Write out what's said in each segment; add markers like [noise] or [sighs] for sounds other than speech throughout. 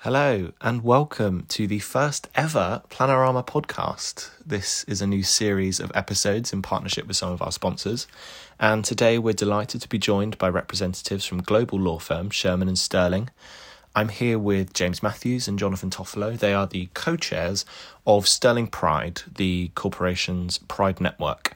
Hello, and welcome to the first ever Planorama podcast. This is a new series of episodes in partnership with some of our sponsors. And today we're delighted to be joined by representatives from global law firm Shearman and Sterling. I'm here with James Matthews and Jonathan Toffolo. They are the co chairs of Sterling Pride, the corporation's Pride network.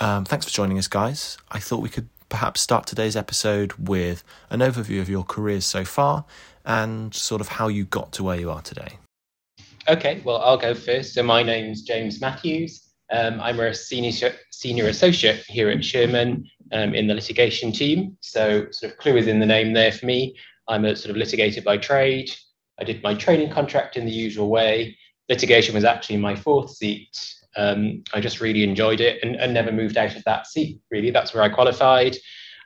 Um, thanks for joining us, guys. I thought we could perhaps start today's episode with an overview of your careers so far and sort of how you got to where you are today. Okay, well, I'll go first. So, my name's James Matthews. Um, I'm a senior, senior associate here at Shearman um, in the litigation team. So, sort of clue within the name there for me. I'm a sort of litigator by trade. I did my training contract in the usual way. Litigation was actually my fourth seat. Um, I just really enjoyed it and, and never moved out of that seat, really. That's where I qualified.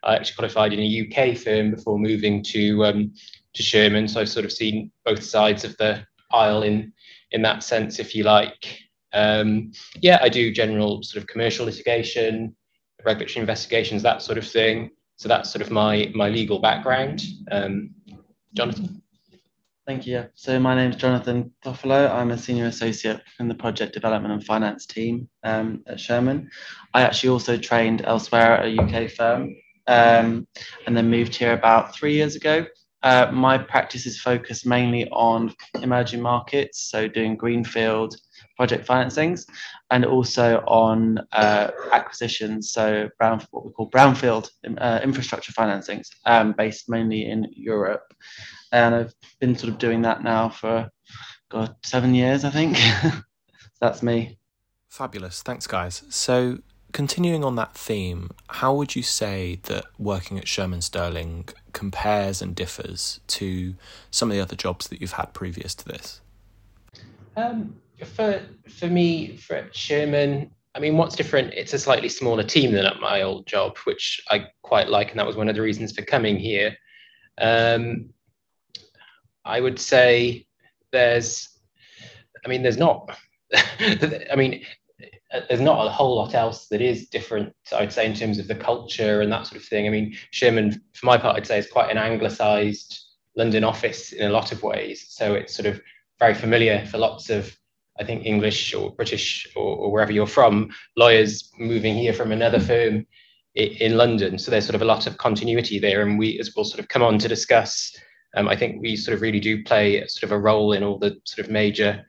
I actually qualified in a UK firm before moving to um, to Shearman. So I've sort of seen both sides of the aisle in in that sense, if you like. Um, yeah, I do general sort of commercial litigation, regulatory investigations, that sort of thing. So that's sort of my my legal background. Um, Jonathan. Thank you. So my name is Jonathan Toffolo. I'm a senior associate in the project development and finance team um, at Shearman. I actually also trained elsewhere at a UK firm um, and then moved here about three years ago uh, my practice is focused mainly on emerging markets, so doing greenfield project financings, and also on uh, acquisitions, so brown, what we call brownfield uh, infrastructure financings, um, based mainly in Europe. And I've been sort of doing that now for, God, seven years, I think. [laughs] That's me. Fabulous. Thanks, guys. So, continuing on that theme, how would you say that working at Shearman Sterling compares and differs to some of the other jobs that you've had previous to this? Um, for for me, for Shearman, I mean, what's different? It's a slightly smaller team than at my old job, which I quite like, and that was one of the reasons for coming here. Um, I would say there's, I mean, there's not. [laughs] I mean, there's not a whole lot else that is different, I'd say, in terms of the culture and that sort of thing. I mean, Shearman, for my part, I'd say is quite an anglicised London office in a lot of ways. So it's sort of very familiar for lots of, I think, English or British or, or wherever you're from, lawyers moving here from another firm in, London. So there's sort of a lot of continuity there. And we, as we'll sort of come on to discuss, um, I think we sort of really do play sort of a role in all the sort of major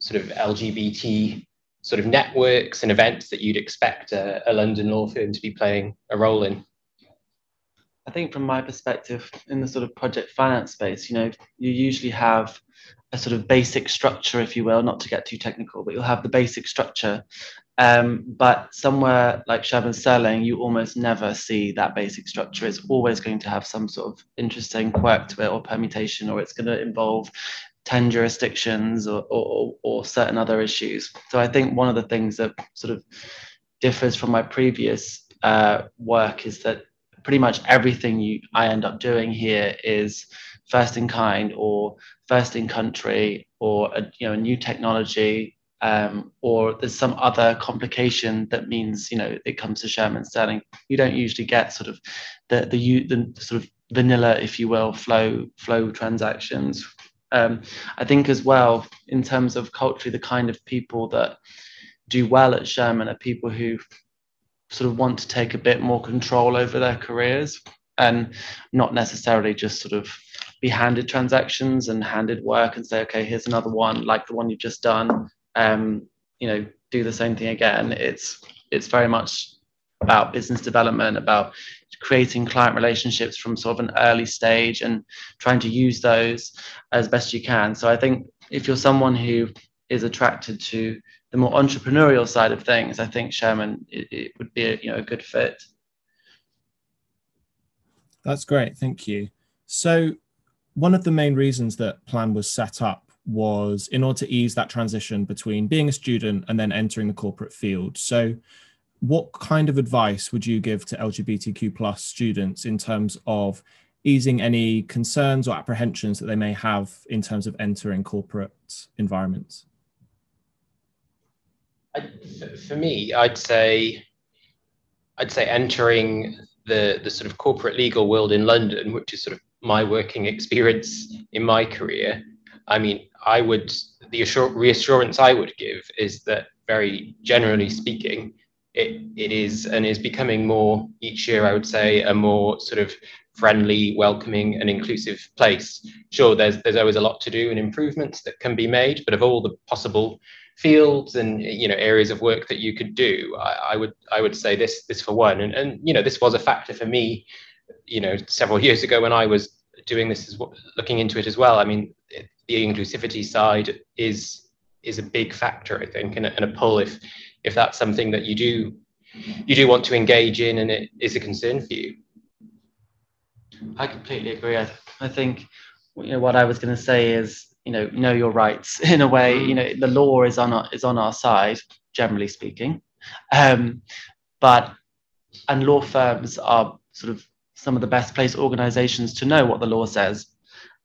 sort of LGBT sort of networks and events that you'd expect a, a London law firm to be playing a role in? I think from my perspective in the sort of project finance space, you know, you usually have a sort of basic structure, if you will, not to get too technical, but you'll have the basic structure. Um, but somewhere like Shearman Sterling, you almost never see that basic structure. It's always going to have some sort of interesting quirk to it or permutation, or it's going to involve 10 jurisdictions or, or, or, certain other issues. So I think one of the things that sort of differs from my previous uh, work is that pretty much everything you I end up doing here is first in kind or first in country or a, you know a new technology um, or there's some other complication that means you know it comes to Shearman Sterling. You don't usually get sort of the the, the sort of vanilla, if you will, flow flow transactions um, I think as well, in terms of culturally, the kind of people that do well at Shearman are people who sort of want to take a bit more control over their careers and not necessarily just sort of be handed transactions and handed work and say, okay, here's another one like the one you've just done. Um, you know, do the same thing again. It's it's very much about business development, about creating client relationships from sort of an early stage and trying to use those as best you can. So I think if you're someone who is attracted to the more entrepreneurial side of things, I think Shearman it, it would be a, you know a good fit. That's great, thank you. So one of the main reasons that Plan was set up was in order to ease that transition between being a student and then entering the corporate field. So what kind of advice would you give to LGBTQ plus students in terms of easing any concerns or apprehensions that they may have in terms of entering corporate environments? I, for me, I'd say I'd say entering the the sort of corporate legal world in London, which is sort of my working [laughs] experience in my career, I mean, I would the assur- reassurance I would give is that very generally speaking, it, it is and is becoming more each year, I would say, a more sort of friendly, welcoming, and inclusive place. Sure, there's there's always a lot to do and improvements that can be made, but of all the possible fields and you know areas of work that you could do, I, I would I would say this this for one. And and you know this was a factor for me, you know, several years ago when I was doing this as looking into it as well. I mean, the inclusivity side is is a big factor, I think, and a, and a pull if if that's something that you do you do want to engage in and it is a concern for you. I completely agree. I, I think you know what I was going to say is you know know your rights [laughs] in a way. You know the law is on our, is on our side generally speaking, um, but and law firms are sort of some of the best placed organizations to know what the law says.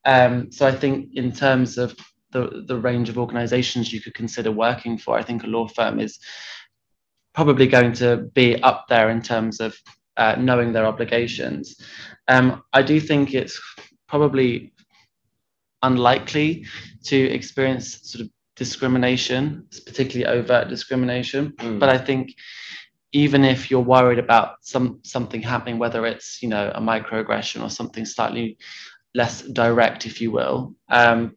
Um, so I think in terms of the, the range of organizations you could consider working for, I think a law firm is probably going to be up there in terms of uh, knowing their obligations. Um, I do think it's probably unlikely to experience sort of discrimination, particularly overt discrimination. Mm. But I think even if you're worried about some something happening, whether it's you know a microaggression or something slightly less direct, if you will, um,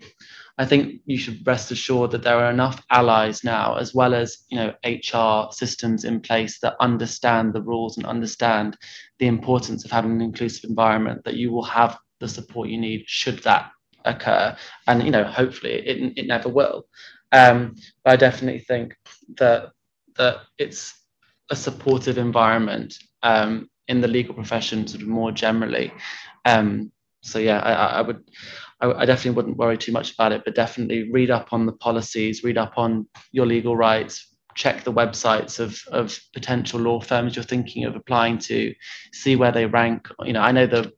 I think you should rest assured that there are enough allies now, as well as you know HR systems in place that understand the rules and understand the importance of having an inclusive environment. That you will have the support you need should that occur, and you know hopefully it it never will. Um, but I definitely think that that it's a supportive environment um, in the legal profession, sort of more generally. Um, so yeah, I, I would I, I, definitely wouldn't worry too much about it, but definitely read up on the policies, read up on your legal rights, check the websites of, of potential law firms you're thinking of applying to, see where they rank. You know, I know the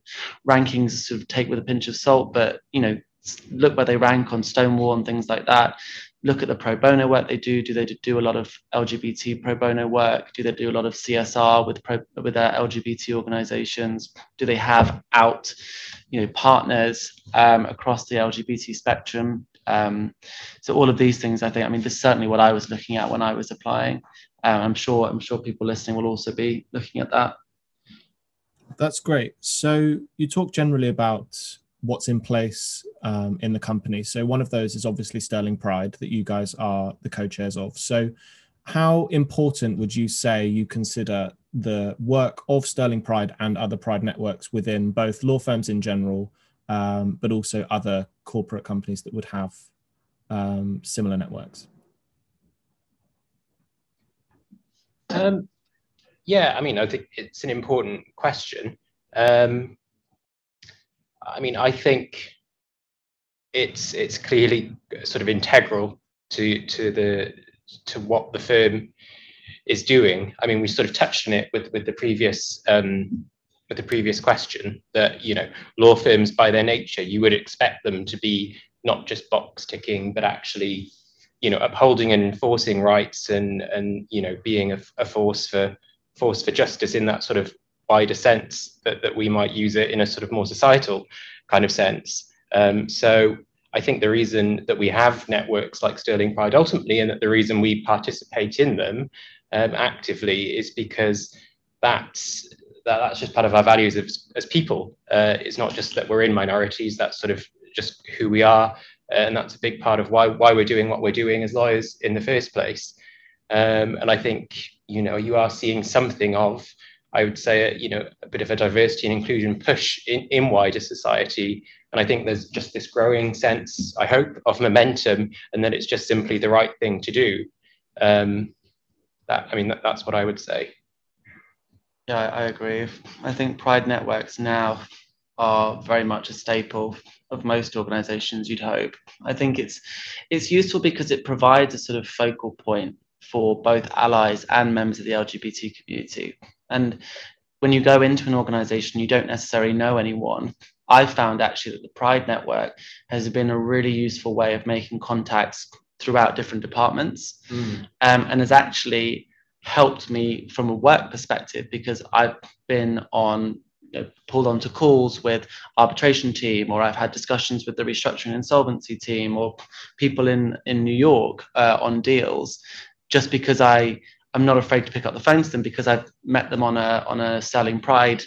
rankings sort of take with a pinch of salt, but you know, look where they rank on Stonewall and things like that look at the pro bono work they do. Do they do a lot of LGBT pro bono work? Do they do a lot of CSR with pro, with their LGBT organizations? Do they have out, you know, partners um, across the LGBT spectrum? Um, so all of these things, I think. I mean, this is certainly what I was looking at when I was applying. Um, I'm sure. I'm sure people listening will also be looking at that. That's great. So you talk generally about what's in place um, in the company. So one of those is obviously Sterling Pride that you guys are the co-chairs of. So how important would you say you consider the work of Sterling Pride and other Pride networks within both law firms in general, um, but also other corporate companies that would have um, similar networks? Um, yeah, I mean, I think it's an important question. Um, I mean, I think it's it's clearly sort of integral to to the to what the firm is doing. I mean, we sort of touched on it with with the previous um, with the previous question that you know law firms by their nature you would expect them to be not just box ticking but actually you know upholding and enforcing rights and and you know being a, a force for force for justice in that sort of wider sense that, that we might use it in a sort of more societal kind of sense. Um, so I think the reason that we have networks like Sterling Pride ultimately, and that the reason we participate in them um, actively, is because that's that, that's just part of our values as, as people. Uh, it's not just that we're in minorities; that's sort of just who we are, and that's a big part of why why we're doing what we're doing as lawyers in the first place. Um, and I think you know you are seeing something of I would say, you know, a bit of a diversity and inclusion push in, in wider society. And I think there's just this growing sense, I hope, of momentum, and that it's just simply the right thing to do. Um, that I mean, that, that's what I would say. Yeah, I agree. I think Pride networks now are very much a staple of most organizations you'd hope i think it's it's useful because it provides a sort of focal point for both allies and members of the lgbt community and when you go into an organization, you don't necessarily know anyone. I've found actually that the Pride Network has been a really useful way of making contacts throughout different departments mm. um, and has actually helped me from a work perspective because I've been on you know, pulled onto calls with arbitration team, or I've had discussions with the restructuring insolvency team, or people in in New York uh, on deals, just because I I'm not afraid to pick up the phone to them because I've met them on a on a Sterling Pride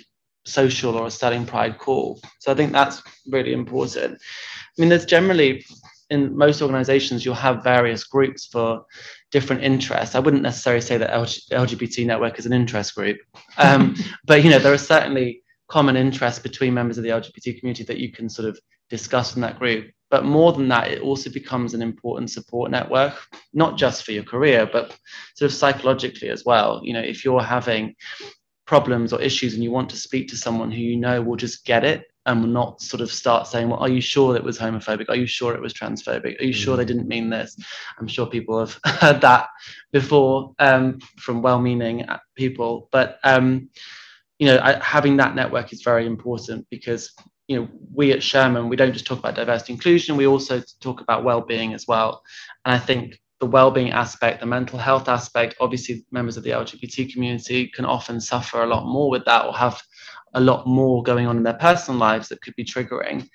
social or a Sterling Pride call. So I think that's really important. I mean, there's generally in most organizations you'll have various groups for different interests. I wouldn't necessarily say that LGBT network is an interest group, um, [laughs] but you know there are certainly common interests between members of the LGBT community that you can sort of discuss in that group. But more than that, it also becomes an important support network, not just for your career, but sort of psychologically as well. You know, if you're having problems or issues and you want to speak to someone who you know will just get it and will not sort of start saying, well, are you sure it was homophobic? Are you sure it was transphobic? Are you mm. sure they didn't mean this? I'm sure people have [laughs] heard that before um, from well-meaning people. But, um, you know, I, having that network is very important because, you know, we at Shearman, we don't just talk about diversity inclusion, we also talk about well-being as well. And I think the well-being aspect, the mental health aspect, obviously members of the LGBT community can often suffer a lot more with that or have a lot more going on in their personal lives that could be triggering.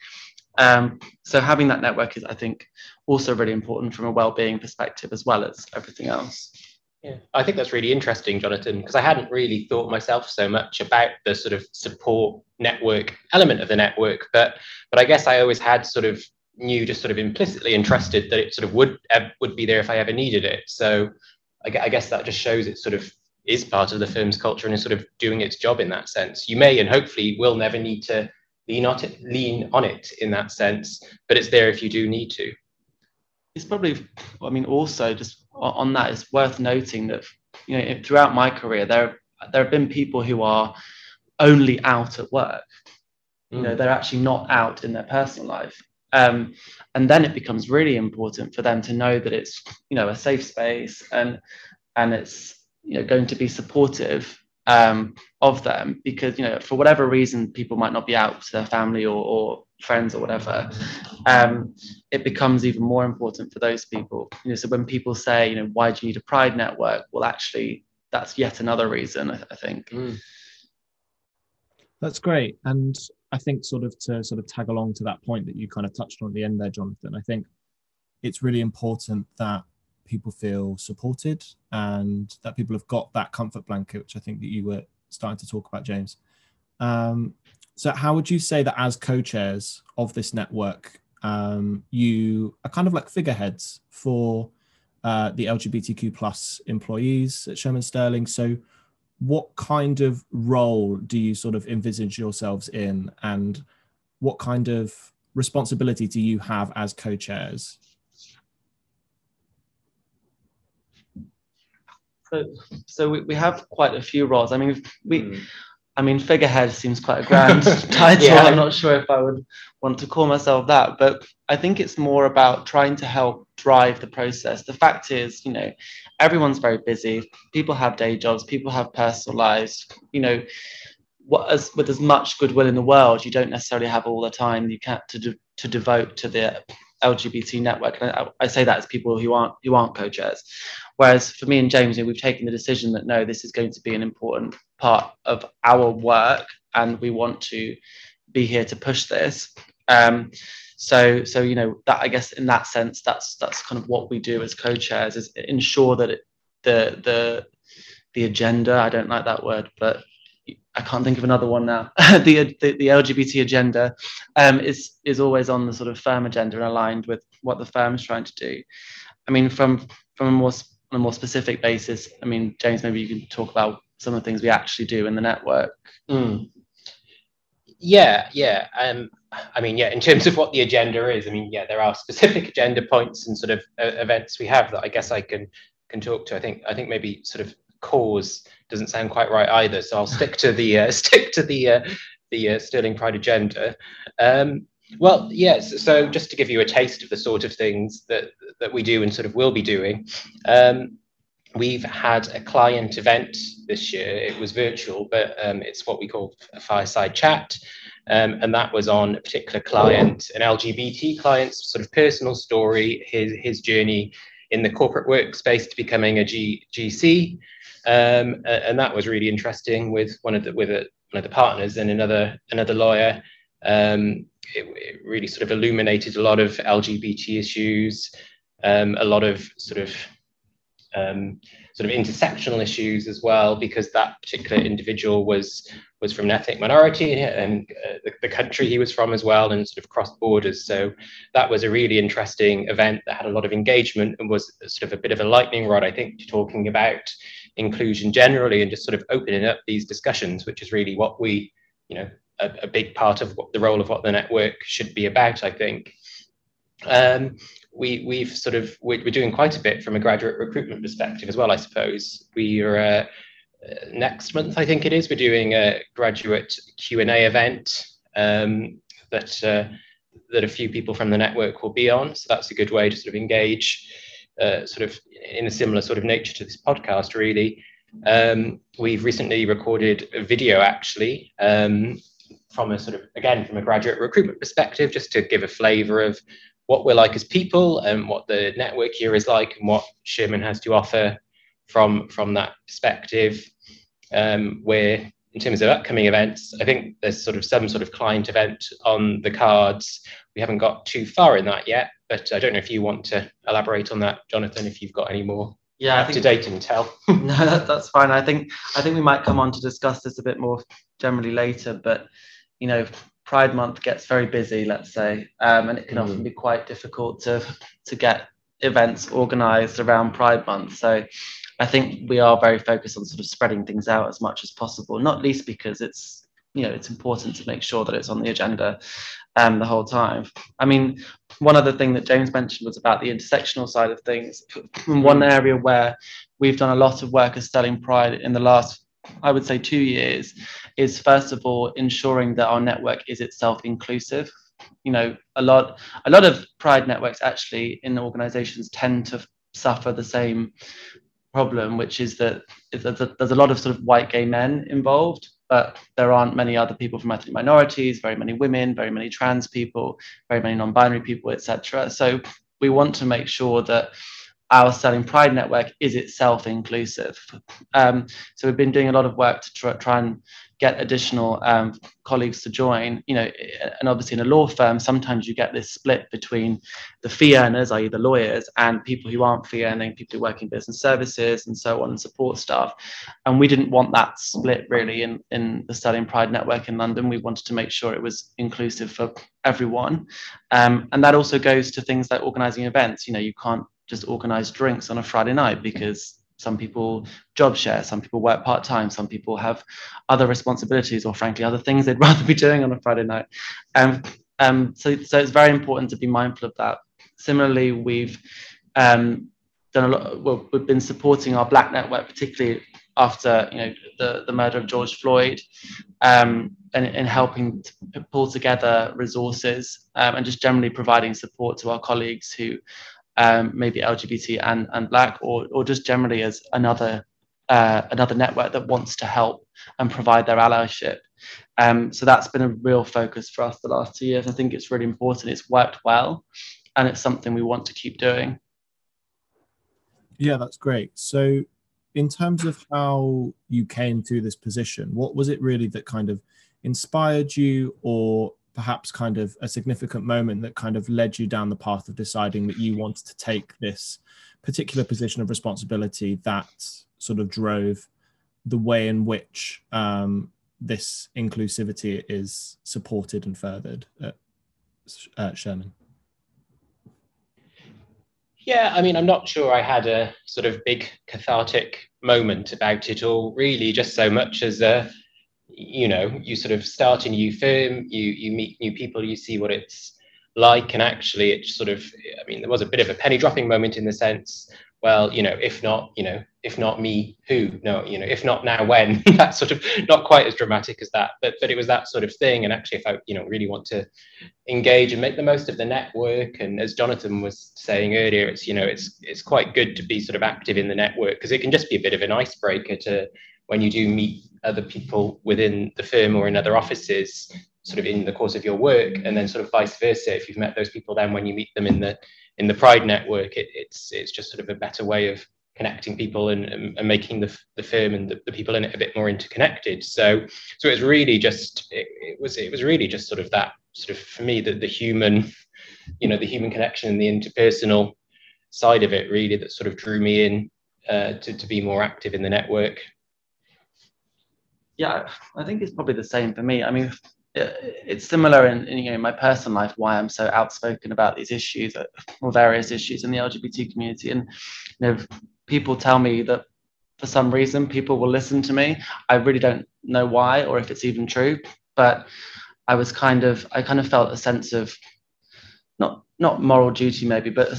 Um, so having that network is, I think, also really important from a well-being perspective as well as everything else. Yeah, I think that's really interesting, Jonathan, because I hadn't really thought myself so much about the sort of support network element of the network, but but I guess I always had sort of knew just sort of implicitly and trusted that it sort of would would be there if I ever needed it. So I, I, guess that just shows it sort of is part of the firm's culture and is sort of doing its job in that sense. You may and hopefully will never need to lean on it, lean on it in that sense, but it's there if you do need to. It's probably, I mean, also just on that, it's worth noting that you know throughout my career there there have been people who are only out at work. You know, mm. they're actually not out in their personal life um, and then it becomes really important for them to know that it's you know a safe space and and it's you know going to be supportive um, of them because you know for whatever reason people might not be out to their family or, or friends or whatever um, it becomes even more important for those people. You know so when people say you know why do you need a pride network? Well actually that's yet another reason i, I think. Mm. that's great. And I think sort of to sort of tag along to that point that you kind of touched on at the end there, Jonathan, I think it's really important that people feel supported and that people have got that comfort blanket, which I think that you were starting to talk about, James. Um, so, how would you say that as co-chairs of this network, um, you are kind of like figureheads for uh, the LGBTQ plus employees at Shearman Sterling? So, what kind of role do you sort of envisage yourselves in? And what kind of responsibility do you have as co-chairs? So so we, we have quite a few roles. I mean we mm. I mean, figurehead seems quite a grand [laughs] title. Yeah. I'm not sure if I would want to call myself that, but I think it's more about trying to help drive the process. The fact is, you know, everyone's very busy. People have day jobs. People have personal lives. You know, what as with as much goodwill in the world, you don't necessarily have all the time you can to de- to devote to the LGBT network. And I, I, say that as people who aren't who aren't co-chairs. Whereas for me and James, we've taken the decision that no, this is going to be an important part of our work, and we want to be here to push this. Um, so, so you know that I guess in that sense, that's that's kind of what we do as co-chairs is ensure that it, the the the agenda. I don't like that word, but I can't think of another one now. [laughs] the, the, the LGBT agenda um, is is always on the sort of firm agenda and aligned with what the firm is trying to do. I mean, from from a more on a more specific basis, I mean, James, maybe you can talk about some of the things we actually do in the network. Mm. Yeah, yeah. Um, I mean, yeah, in terms of what the agenda is, I mean, yeah, there are specific agenda points and sort of uh, events we have that I guess I can can talk to. I think I think maybe sort of cause doesn't sound quite right either. So I'll stick to the uh, [laughs] stick to the uh, the uh, Sterling Pride agenda. Um, well, yes. So just to give you a taste of the sort of things that that we do and sort of will be doing, um, we've had a client event this year. It was virtual, but um, it's what we call a fireside chat. Um, and that was on a particular client, an LGBT client's sort of personal story, his, his journey in the corporate workspace to becoming a G, GC. Um, and that was really interesting with one of the, with a one of the partners and another another lawyer. Um, it, it, really sort of illuminated a lot of LGBT issues, um, a lot of sort of um, sort of intersectional issues as well, because that particular individual was was from an ethnic minority and uh, the, the, country he was from as well, and sort of crossed borders. So that was a really interesting event that had a lot of engagement and was sort of a bit of a lightning rod, I think, to talking about inclusion generally and just sort of opening up these discussions, which is really what we, you know, a, a big part of what the role of what the network should be about, I think. Um, we, we've sort of, we're, we're, doing quite a bit from a graduate recruitment perspective as well, I suppose. We are, uh, uh, next month, I think it is, we're doing a graduate Q&A event um, that, uh, that a few people from the network will be on. So that's a good way to sort of engage uh, sort of in a similar sort of nature to this podcast, really. Um, we've recently recorded a video actually um, from a sort of, again, from a graduate recruitment perspective, just to give a flavor of what we're like as people and what the network here is like and what Shearman has to offer from, from that perspective. Um, we're, in terms of upcoming events, I think there's sort of some sort of client event on the cards. We haven't got too far in that yet, but I don't know if you want to elaborate on that, Jonathan, if you've got any more yeah, up to date intel. [laughs] no, that's fine. I think I think we might come on to discuss this a bit more generally later, but you know, Pride Month gets very busy, let's say, um, and it can mm. often be quite difficult to to get events organised around Pride Month. So I think we are very focused on sort of spreading things out as much as possible, not least because it's you know it's important to make sure that it's on the agenda um, the whole time. I mean, one other thing that James mentioned was about the intersectional side of things. [clears throat] One area where we've done a lot of work as Sterling Pride in the last I would say two years, is first of all ensuring that our network is itself inclusive. You know, a lot a lot of pride networks actually in organizations tend to suffer the same problem, which is that there's a lot of sort of white gay men involved, but there aren't many other people from ethnic minorities, very many women, very many trans people, very many non-binary people, etc. So we want to make sure that our Sterling Pride network is itself inclusive. Um, so we've been doing a lot of work to try, try and get additional um, colleagues to join. You know, and obviously in a law firm, sometimes you get this split between the fee earners, i.e., the lawyers, and people who aren't fee earning, people who work in business services and so on, and support staff. And we didn't want that split really in in the Sterling Pride network in London. We wanted to make sure it was inclusive for everyone, um, and that also goes to things like organising events. You know, you can't just organize drinks on a Friday night because some people job share, some people work part time, some people have other responsibilities or frankly other things they'd [laughs] rather be doing on a Friday night. Um, um, so, so it's very important to be mindful of that. Similarly, we've um, done a lot. Well, we've been supporting our Black network, particularly after you know the, the murder of George Floyd, um, and, and helping to pull together resources um, and just generally providing support to our colleagues who um, maybe LGBT and, and Black, or, or just generally as another uh, another network that wants to help and provide their allyship. Um, so that's been a real focus for us the last two years. I think it's really important. It's worked well, and it's something we want to keep doing. Yeah, that's great. So, in terms of how you came to this position, what was it really that kind of inspired you, or perhaps kind of a significant moment that kind of led you down the path of deciding that you wanted to take this particular position of responsibility that sort of drove the way in which um, this inclusivity is supported and furthered at, Shearman? Yeah, I mean, I'm not sure I had a sort of big cathartic moment about it all, really, just so much as a you know you sort of start a new firm you you meet new people you see what it's like and actually it sort of i mean there was a bit of a penny dropping moment in the sense well you know if not you know if not me who? No you know if not now when? [laughs] That's sort of not quite as dramatic as that but but it was that sort of thing and actually if i you know really want to engage and make the most of the network and as jonathan was saying earlier it's you know it's it's quite good to be sort of active in the network because it can just be a bit of an icebreaker to when you do meet other people within the firm or in other offices sort of in the course of your work and then sort of vice versa if you've met those people then when you meet them in the in the pride network it, it's it's just sort of a better way of connecting people and, and, and making the, the firm and the, the, people in it a bit more interconnected. So so it's really just it, it, was it was really just sort of that sort of for me the, the human, you know, the human connection and the interpersonal side of it really that sort of drew me in uh, to, to be more active in the network. Yeah, I think it's probably the same for me. I mean, it's similar in, in, you know my personal life why I'm so outspoken about these issues uh, or various issues in the LGBT community and you know people tell me that for some reason people will listen to me I really don't know why or if it's even true but I was kind of I kind of felt a sense of not not moral duty maybe but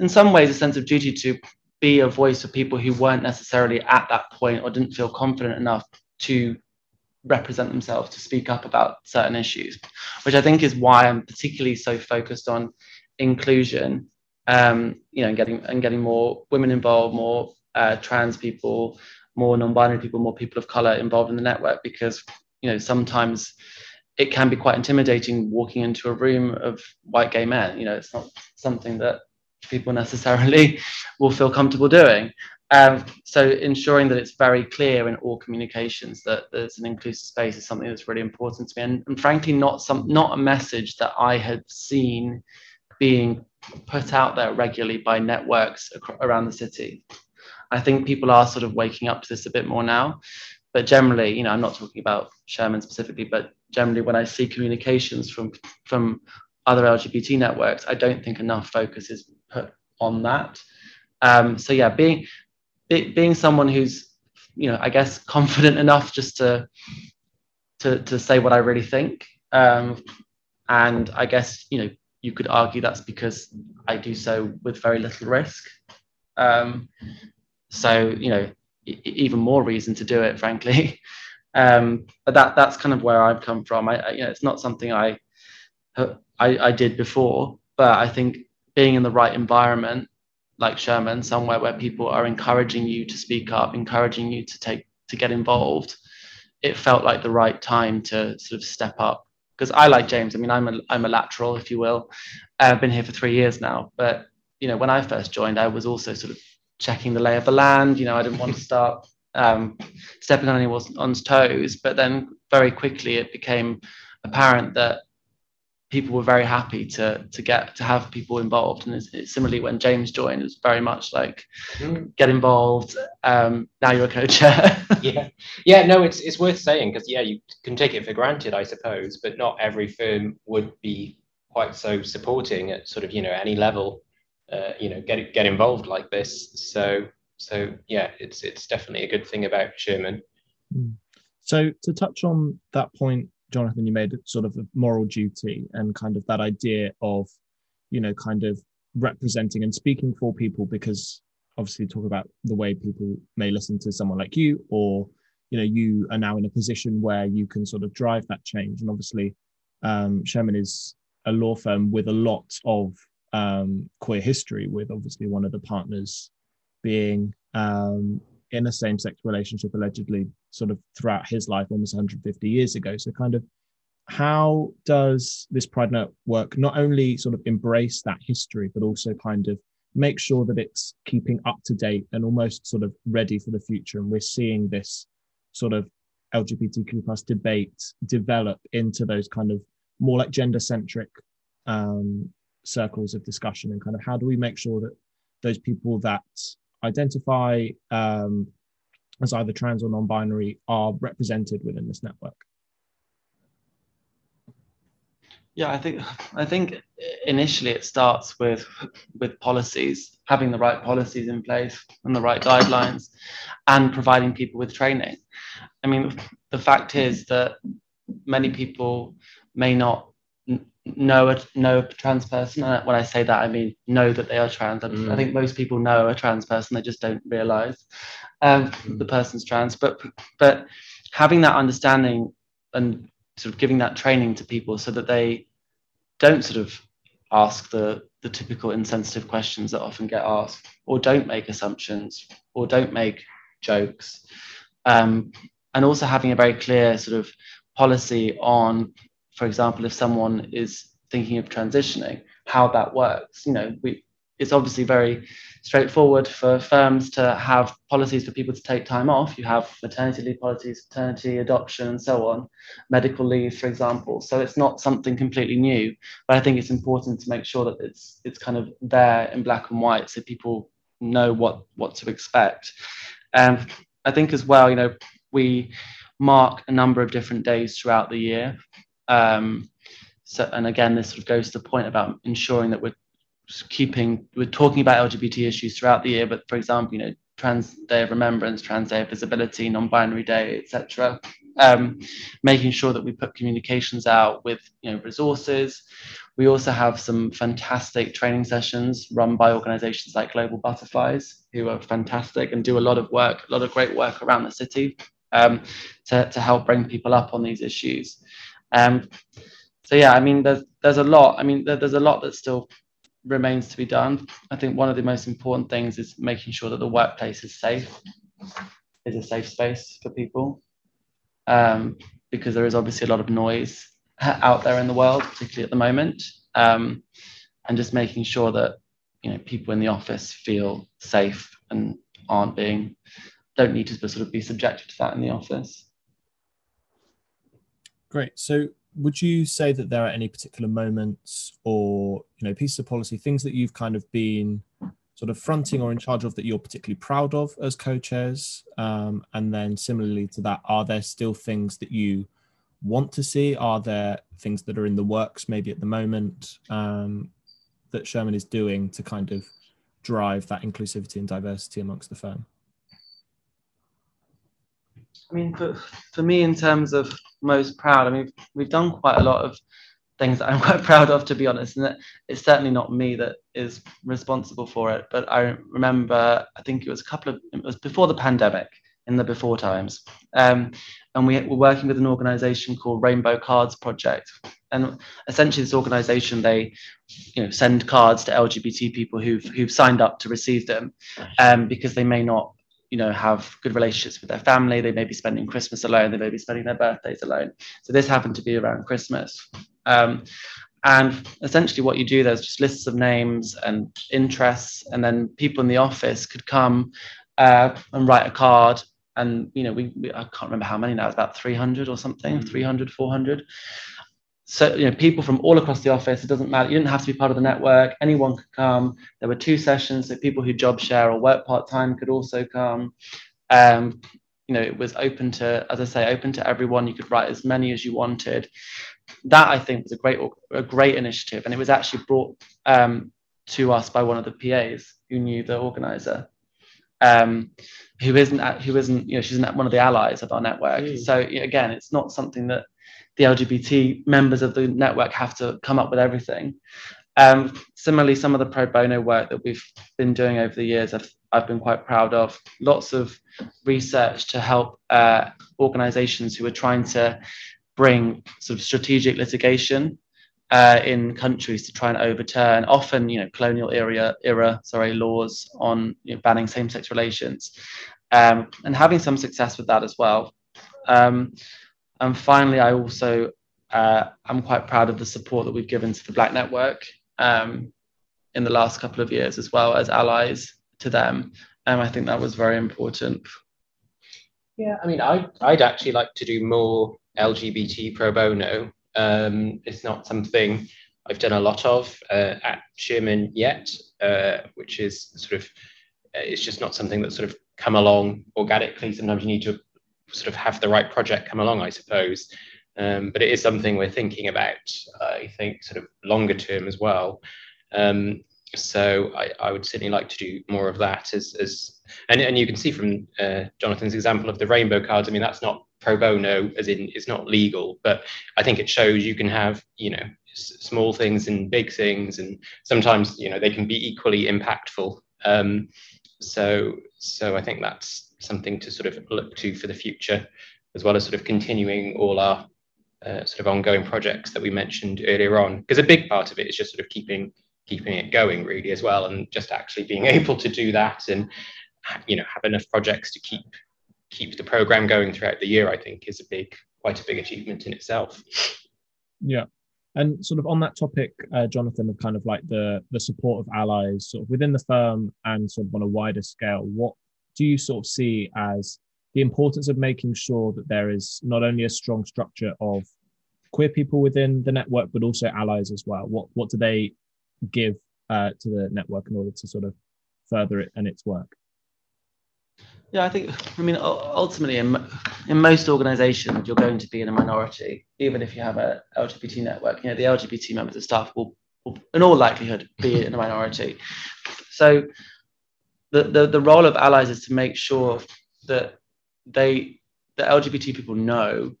in some ways a sense of duty to be a voice for people who weren't necessarily at that point or didn't feel confident enough to represent themselves to speak up about certain issues, which I think is why I'm particularly so focused on inclusion. Um, you know, and getting and getting more women involved, more uh, trans people, more non-binary people, more people of color involved in the network, because you know sometimes it can be quite intimidating walking into a room of white gay men. You know, it's not something that people necessarily [laughs] will feel comfortable doing. Um, so ensuring that it's very clear in all communications that there's an inclusive space is something that's really important to me, and, and frankly, not some not a message that I had seen being put out there regularly by networks ac- around the city. I think people are sort of waking up to this a bit more now, but generally, you know, I'm not talking about Shearman specifically, but generally, when I see communications from from other LGBT networks, I don't think enough focus is put on that. Um, so yeah, being being someone who's you know i guess [laughs] confident enough just to to to say what i really think. Um, and i guess you know you could argue that's because i do so with very little risk. Um, so you know e- even more reason to do it frankly. [laughs] Um, but that that's kind of where i've come from. I, I you know it's not something I, I i did before but i think being in the right environment like Shearman, somewhere where people are encouraging you to speak up, encouraging you to take to get involved, it felt like the right time to sort of step up. Because I like James. I mean, I'm a I'm a lateral, if you will. I've been here for three years now, but you know, when I first joined, I was also sort of checking the lay of the land. You know, I didn't want to start um, stepping on anyone's toes, but then very quickly it became apparent that people were very happy to to get to have people involved. And it's, it's similarly when james joined it was very much like mm. get involved um, now you're a co-chair [laughs] yeah. Yeah no it's it's worth saying because yeah you can take it for granted i suppose but not every firm would be quite so supporting at sort of you know any level uh, you know get get involved like this. So so yeah it's it's definitely a good thing about shearman. Hmm. so to touch on that point Jonathan, you made sort of a moral duty and kind of that idea of, you know, kind of representing and speaking for people because obviously talk about the way people may listen to someone like you or you know you are now in a position where you can sort of drive that change. And obviously um, shearman is a law firm with a lot of um, queer history with obviously one of the partners being um, in a same-sex relationship allegedly sort of throughout his life almost 150 years ago. So kind of how does this pride network not only sort of embrace that history but also kind of make sure that it's keeping up to date and almost sort of ready for the future? And we're seeing this sort of lgbtq plus debate develop into those kind of more like gender centric um, circles of discussion. And kind of how do we make sure that those people that identify um, as either trans or non-binary are represented within this network? Yeah i think i think initially it starts with with policies having the right policies in place and the right guidelines and providing people with training. I mean the fact is that many people may not know a, know a trans person. And when I say that, I mean know that they are trans. Mm. I think most people know a trans person; they just don't realize um, mm. the person's trans. But but having that understanding and sort of giving that training to people so that they don't sort of ask the the typical insensitive questions that often get asked, or don't make assumptions, or don't make jokes, um, and also having a very clear sort of policy on for example, if someone is thinking of transitioning, how that works. You know, we it's obviously very straightforward for firms to have policies for people to take time off. You have maternity leave policies, paternity, adoption, and so on, medical leave, for example. So it's not something completely new, but I think it's important to make sure that it's it's kind of there in black and white so people know what what to expect. And um, I think as well, you know, we mark a number of different days throughout the year. Um, so, and again, this sort of goes to the point about ensuring that we're keeping we're talking about LGBT issues throughout the year, but for example, you know, Trans Day of Remembrance, Trans Day of Visibility, Non-Binary Day, etc. Um, making sure that we put communications out with you know resources. We also have some fantastic training sessions run by organisations like Global Butterflies, who are fantastic and do a lot of work, a lot of great work around the city um, to to help bring people up on these issues. Um, so yeah, I mean, there's there's a lot. I mean, there, there's a lot that still remains to be done. I think one of the most important things is making sure that the workplace is safe, is a safe space for people, um, because there is obviously a lot of noise [laughs] out there in the world, particularly at the moment, um, and just making sure that you know people in the office feel safe and aren't being don't need to sort of be subjected to that in the office. Great. So would you say that there are any particular moments or you know pieces of policy things that you've kind of been sort of fronting or in charge of that you're particularly proud of as co-chairs? Um, and then similarly to that are there still things that you want to see? Are there things that are in the works maybe at the moment um, that shearman is doing to kind of drive that inclusivity and diversity amongst the firm I mean, for, for me, in terms of most proud, I mean, we've done quite a lot of things that I'm [laughs] quite proud of, to be honest. And it's certainly not me that is responsible for it. But I remember, I think it was a couple of, it was before the pandemic, in the before times. Um, and we were working with an organization called Rainbow Cards Project. And essentially, this organization, they you know, send cards to LGBT people who've, who've signed up to receive them um, because they may not you know have good relationships with their family. They may be spending christmas alone. They may be spending their birthdays alone. So this happened to be around christmas. Um, and essentially what you do there's just lists of names and interests and then people in the office could come uh, and write a card. And you know we, we, i can't remember how many now it's about 300 or something mm-hmm. 300 400 so you know people from all across the office it doesn't matter you didn't have to be part of the network anyone could come. There were two sessions so people who job share or work part-time could also come. Um, you know it was open to as i say open to everyone. You could write as many as you wanted. That i think was a great a great initiative and it was actually brought um, to us by one of the pas who knew the organizer um, who isn't who isn't you know she's one of the allies of our network. Mm. so again it's not something that the LGBT members of the network have to come up with everything. Um, similarly, some of the pro bono work that we've been doing over the years, I've, I've been quite proud of. Lots of research to help uh, organizations who are trying to bring sort of strategic litigation uh, in countries to try and overturn often, you know, colonial era, era sorry, laws on you know, banning same-sex relations, um, and having some success with that as well. Um, and finally, I also uh, I'm quite proud of the support that we've given to the Black Network um, in the last couple of years, as well as allies to them. And I think that was very important. Yeah, I mean, I'd, I'd actually like to do more LGBT pro bono. Um, it's not something I've done a lot of uh, at Shearman yet, uh, which is sort of, uh, it's just not something that's sort of come along organically. Sometimes you need to sort of have the right project come along, I suppose. Um, but it is something we're thinking about, I think, sort of longer term as well. Um, so I, I, would certainly like to do more of that as, as and, and you can see from uh, Jonathan's example of the rainbow cards, I mean, that's not pro bono as in it's not legal, but I think it shows you can have, you know, s- small things and big things, and sometimes, you know, they can be equally impactful. Um, so, so I think that's something to sort of look to for the future, as well as sort of continuing all our uh, sort of ongoing projects that we mentioned earlier on. Because a big part of it is just sort of keeping keeping it going really as well, and just actually being [laughs] able to do that and you know have enough projects to keep keep the program going throughout the year. I think is a big quite a big achievement in itself. Yeah. And sort of on that topic, uh, Jonathan, of kind of like the the support of allies, sort of within the firm and sort of on a wider scale, what do you sort of see as the importance of making sure that there is not only a strong structure of queer people within the network, but also allies as well? What what do they give uh, to the network in order to sort of further it and its work? Yeah, I think, I mean, ultimately, in, in most organizations, you're going to be in a minority, even if you have a LGBT network. You know, the LGBT members of staff will, will in all likelihood, be in a minority. So the, the, the role of allies is to make sure that they, the LGBT people know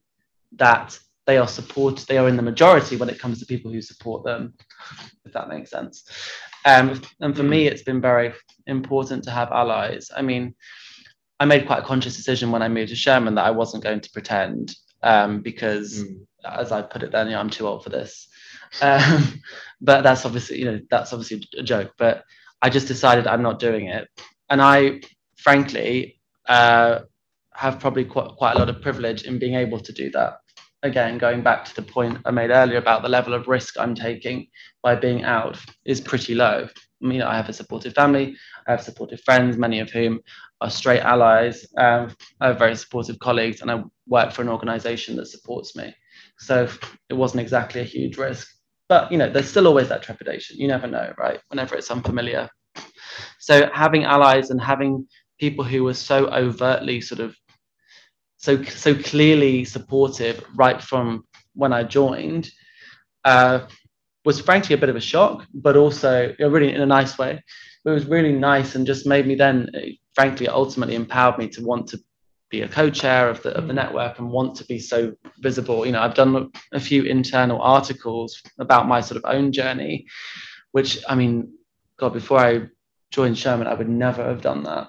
that they are supported, they are in the majority when it comes to people who support them, if that makes sense. Um, and for me, it's been very important to have allies. I mean, I made quite a conscious decision when I moved to Shearman that I wasn't going to pretend um, because, mm. as I put it then, you know, I'm too old for this. Um, [laughs] but that's obviously, you know, that's obviously a joke. But I just decided I'm not doing it, and I, frankly, uh, have probably quite quite a lot of privilege in being able to do that. Again, going back to the point I made earlier about the level of risk I'm taking by being out is pretty low. I mean, I have a supportive family, I have supportive friends, many of whom are straight allies. Um, I have very supportive colleagues, and I work for an organisation that supports me. So it wasn't exactly a huge risk, but you know, there's still always that trepidation. You never know, right? Whenever it's unfamiliar. So having allies and having people who were so overtly sort of so so clearly supportive right from when I joined uh, was frankly a bit of a shock, but also really in a nice way. It was really nice and just made me then, frankly, ultimately empowered me to want to be a co-chair of the of the mm. network and want to be so visible. You know, I've done a few internal articles about my sort of own journey, which I mean, God, before I joined Shearman, I would never have done that.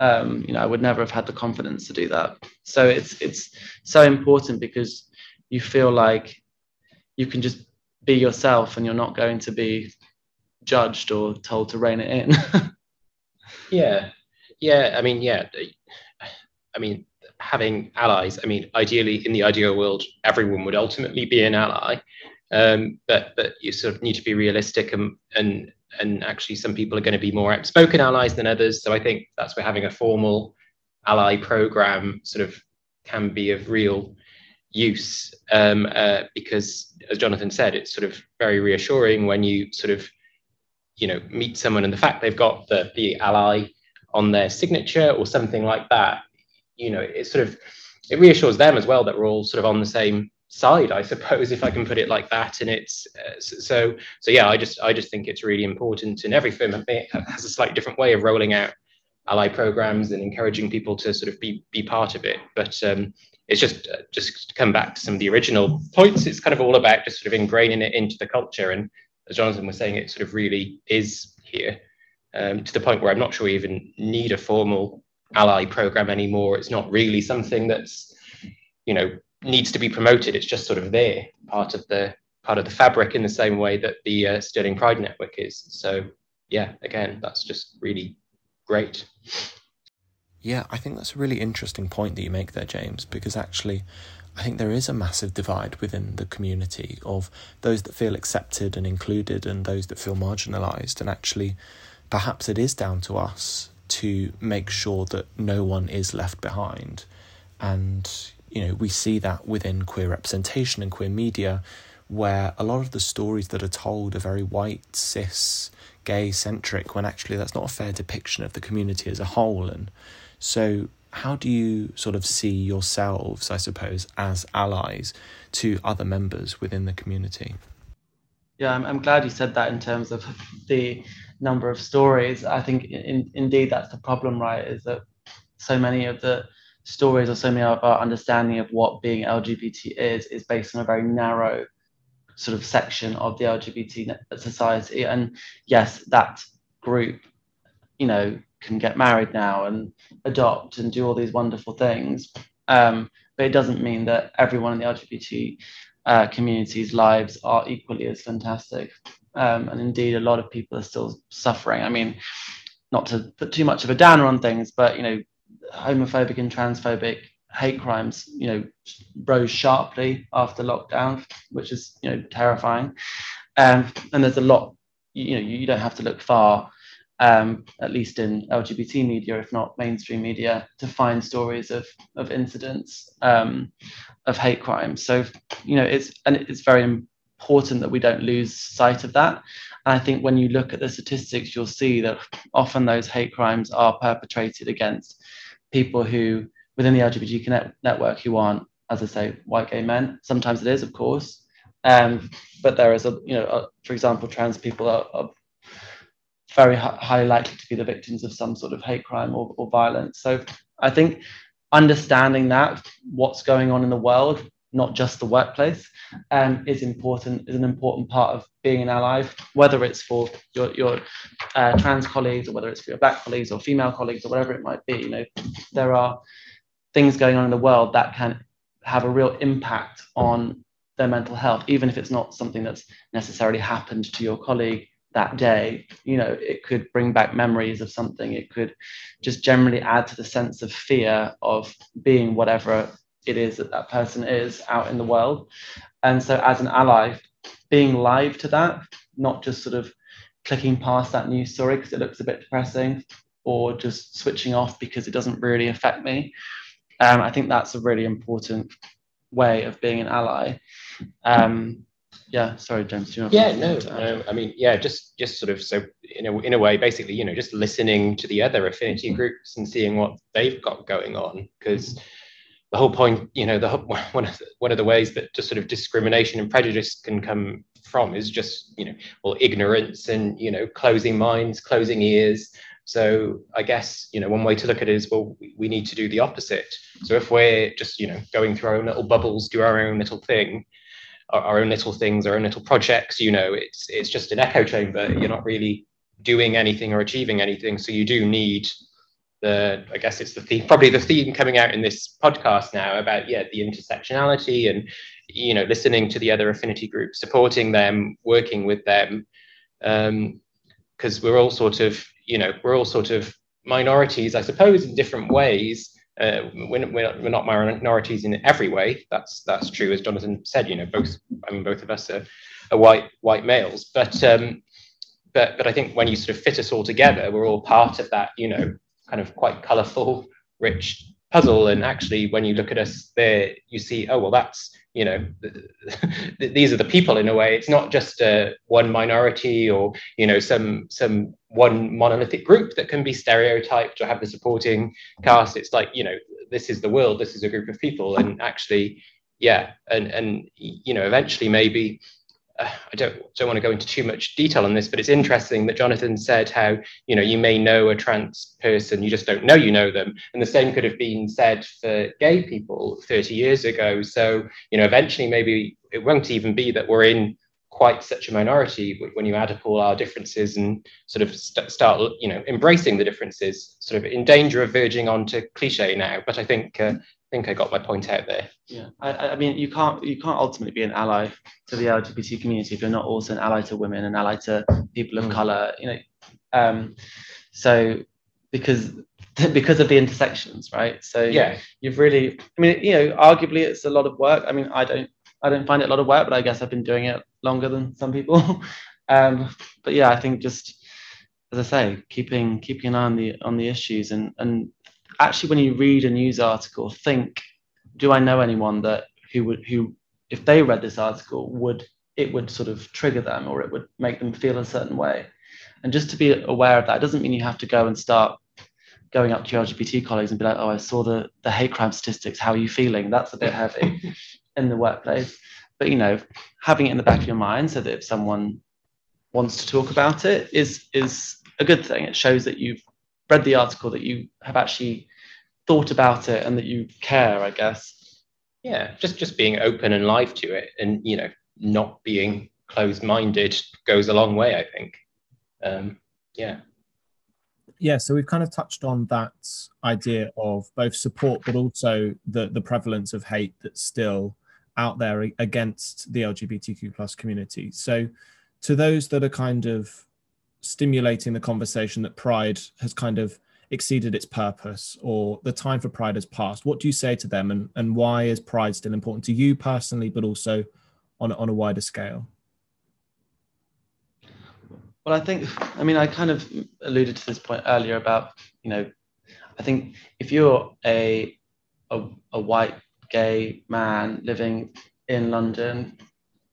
Um, you know, I would never have had the confidence to do that. So it's it's so important because you feel like you can just be yourself and you're not going to be judged or told to rein it in. [laughs] yeah. Yeah. I mean, yeah. I mean, having allies, I mean, ideally, in the ideal world, everyone would ultimately be an ally. Um, but but you sort of need to be realistic and and and actually some people are going to be more outspoken allies than others. So I think that's where having a formal ally program sort of can be of real use um, uh, because, as Jonathan said, it's sort of very reassuring when you sort of, you know, meet someone and the fact they've got the, the ally on their signature or something like that, you know, it sort of it reassures them as well that we're all sort of on the same side, I suppose, if I can put it like that. And it's uh, so so yeah, I just I just think it's really important, and every firm has a slightly different way of rolling out ally programs and encouraging people to sort of be be part of it. But um, it's just uh, just to come back to some of the original points. It's kind of all about just sort of ingraining it into the culture, and as Jonathan was saying, it sort of really is here um, to the point where I'm not sure we even need a formal ally program anymore. It's not really something that's you know needs to be promoted. It's just sort of there, part of the part of the fabric in the same way that the uh, Sterling Pride Network is. So yeah, again, that's just really great. Yeah, I think that's a really interesting point that you make there, James, because actually, I think there is a massive divide within the community of those that feel accepted and included and those that feel marginalised. And actually, perhaps it is down to us to make sure that no one is left behind. And, you know, we see that within queer representation and queer media, where a lot of the stories that are told are very white, cis, gay centric, when actually that's not a fair depiction of the community as a whole. And so, how do you sort of see yourselves, I suppose, as allies to other members within the community? Yeah, I'm, I'm glad you said that in terms of [laughs] the number of stories. I think in, indeed that's the problem, right? Is that so many of the stories or so many of our understanding of what being LGBT is is based on a very narrow sort of section of the LGBT society. And yes, that group, you know, can get married now and adopt and do all these wonderful things. Um, but it doesn't mean that everyone in the LGBT uh, community's lives are equally as fantastic. Um, and indeed, a lot of people are still suffering. I mean, not to put too much of a downer on things, but you know, homophobic and transphobic hate crimes, you know, rose sharply after lockdown, which is you know terrifying. Um, and there's a lot, you know, you don't have to look far, um, at least in LGBT media, if not mainstream media, to find stories of of incidents um, of hate crimes. So you know, it's and it's very important that we don't lose sight of that. And I think when you look at the statistics, you'll see that often those hate crimes are perpetrated against people who within the LGBT network who aren't, as I say, white gay men. Sometimes it is, of course, um, but there is a, you know, a, for example, trans people are, are very h- highly likely to be the victims of some sort of hate crime or, or violence. So I think understanding that what's going on in the world, not just the workplace, um, is important. Is an important part of being an ally, whether it's for your your uh, trans colleagues or whether it's for your black colleagues or female colleagues or whatever it might be. You know, there are things going on in the world that can have a real impact on their mental health, even if it's not something that's necessarily happened to your colleague that day. You know, it could bring back memories of something. It could just generally add to the sense of fear of being whatever it is that that person is out in the world. And so, as an ally, being live to that, not just sort of clicking past that news story because it looks a bit depressing, or just switching off because it doesn't really affect me, um, I think that's a really important way of being an ally. Um, yeah, sorry, James. Do you yeah, no, no. I mean, yeah, just just sort of so in a in a way, basically, you know, just listening to the other affinity mm-hmm. groups and seeing what they've got going on, because the whole point, you know, the [laughs] one of the, one of the ways that just sort of discrimination and prejudice can come from is just you know, well, ignorance and you know, closing minds, closing ears, so I guess you know one way to look at it is well we need to do the opposite. So if we're just you know going through our own little bubbles, do our own little thing, our, our own little things, our own little projects, you know, it's it's just an echo chamber. You're not really doing anything or achieving anything. So you do need the I guess it's the theme, probably the theme coming out in this podcast now about yeah the intersectionality and you know listening to the other affinity groups, supporting them, working with them. Um, because we're all sort of you know, we're all sort of minorities, I suppose, in different ways. Uh, we're, we're not minorities in every way. That's that's true, as Jonathan said. You know, both I mean, both of us are, are white white males, but um, but but I think when you sort of fit us all together, we're all part of that. You know, kind of quite colourful, rich puzzle. And actually, when you look at us there, you see, oh well, that's you know [laughs] these are the people in a way. It's not just uh, one minority or you know some some one monolithic group that can be stereotyped or have the supporting cast. It's like you know this is the world. This is a group of people. And actually yeah and and you know eventually maybe uh, [sighs] I don't don't want to go into too much detail on this, but it's interesting that Jonathan said how you know you may know a trans person, you just don't know you know them, and the same could have been said for gay people 30 years ago. So you know, eventually maybe it won't even be that we're in quite such a minority when you add up all our differences and sort of st- start you know embracing the differences sort of in danger of verging onto cliche now but i think uh, think I got my point out there. Yeah, I, I, mean, you can't you can't ultimately be an ally to the LGBT community if you're not also an ally to women, an ally to people of mm. color. You know, um, so because [laughs] because of the intersections, right? So yeah, you've really, I mean, you know, arguably it's a lot of work. I mean, I don't I don't find it a lot of work, but I guess I've been doing it longer than some people. [laughs] um, but yeah, I think just as I say, keeping keeping an eye on the on the issues and and actually when you read a news article think do i know anyone that who would who if they read this article would it would sort of trigger them or it would make them feel a certain way? And just to be aware of that doesn't mean you have to go and start going up to your lgbt colleagues and be like oh i saw the the hate crime statistics. How are you feeling? That's a bit [laughs] heavy in the workplace. But you know having it in the back of your mind so that if someone wants to talk about it is is a good thing. It shows that you've read the article that you have actually thought about it and that you care i guess. Yeah just just being open and live to it and you know not being closed-minded goes a long way i think. Um, yeah. Yeah so we've kind of touched on that idea of both support but also the the prevalence of hate that's still out there against the lgbtq plus community. So to those that are kind of stimulating the conversation that pride has kind of exceeded its purpose or the time for Pride has passed, what do you say to them and, and why is Pride still important to you personally, but also on, on a wider scale? Well, I think, I mean, I kind of alluded to this point earlier about, you know, I think if you're a, a, a white gay man living in London,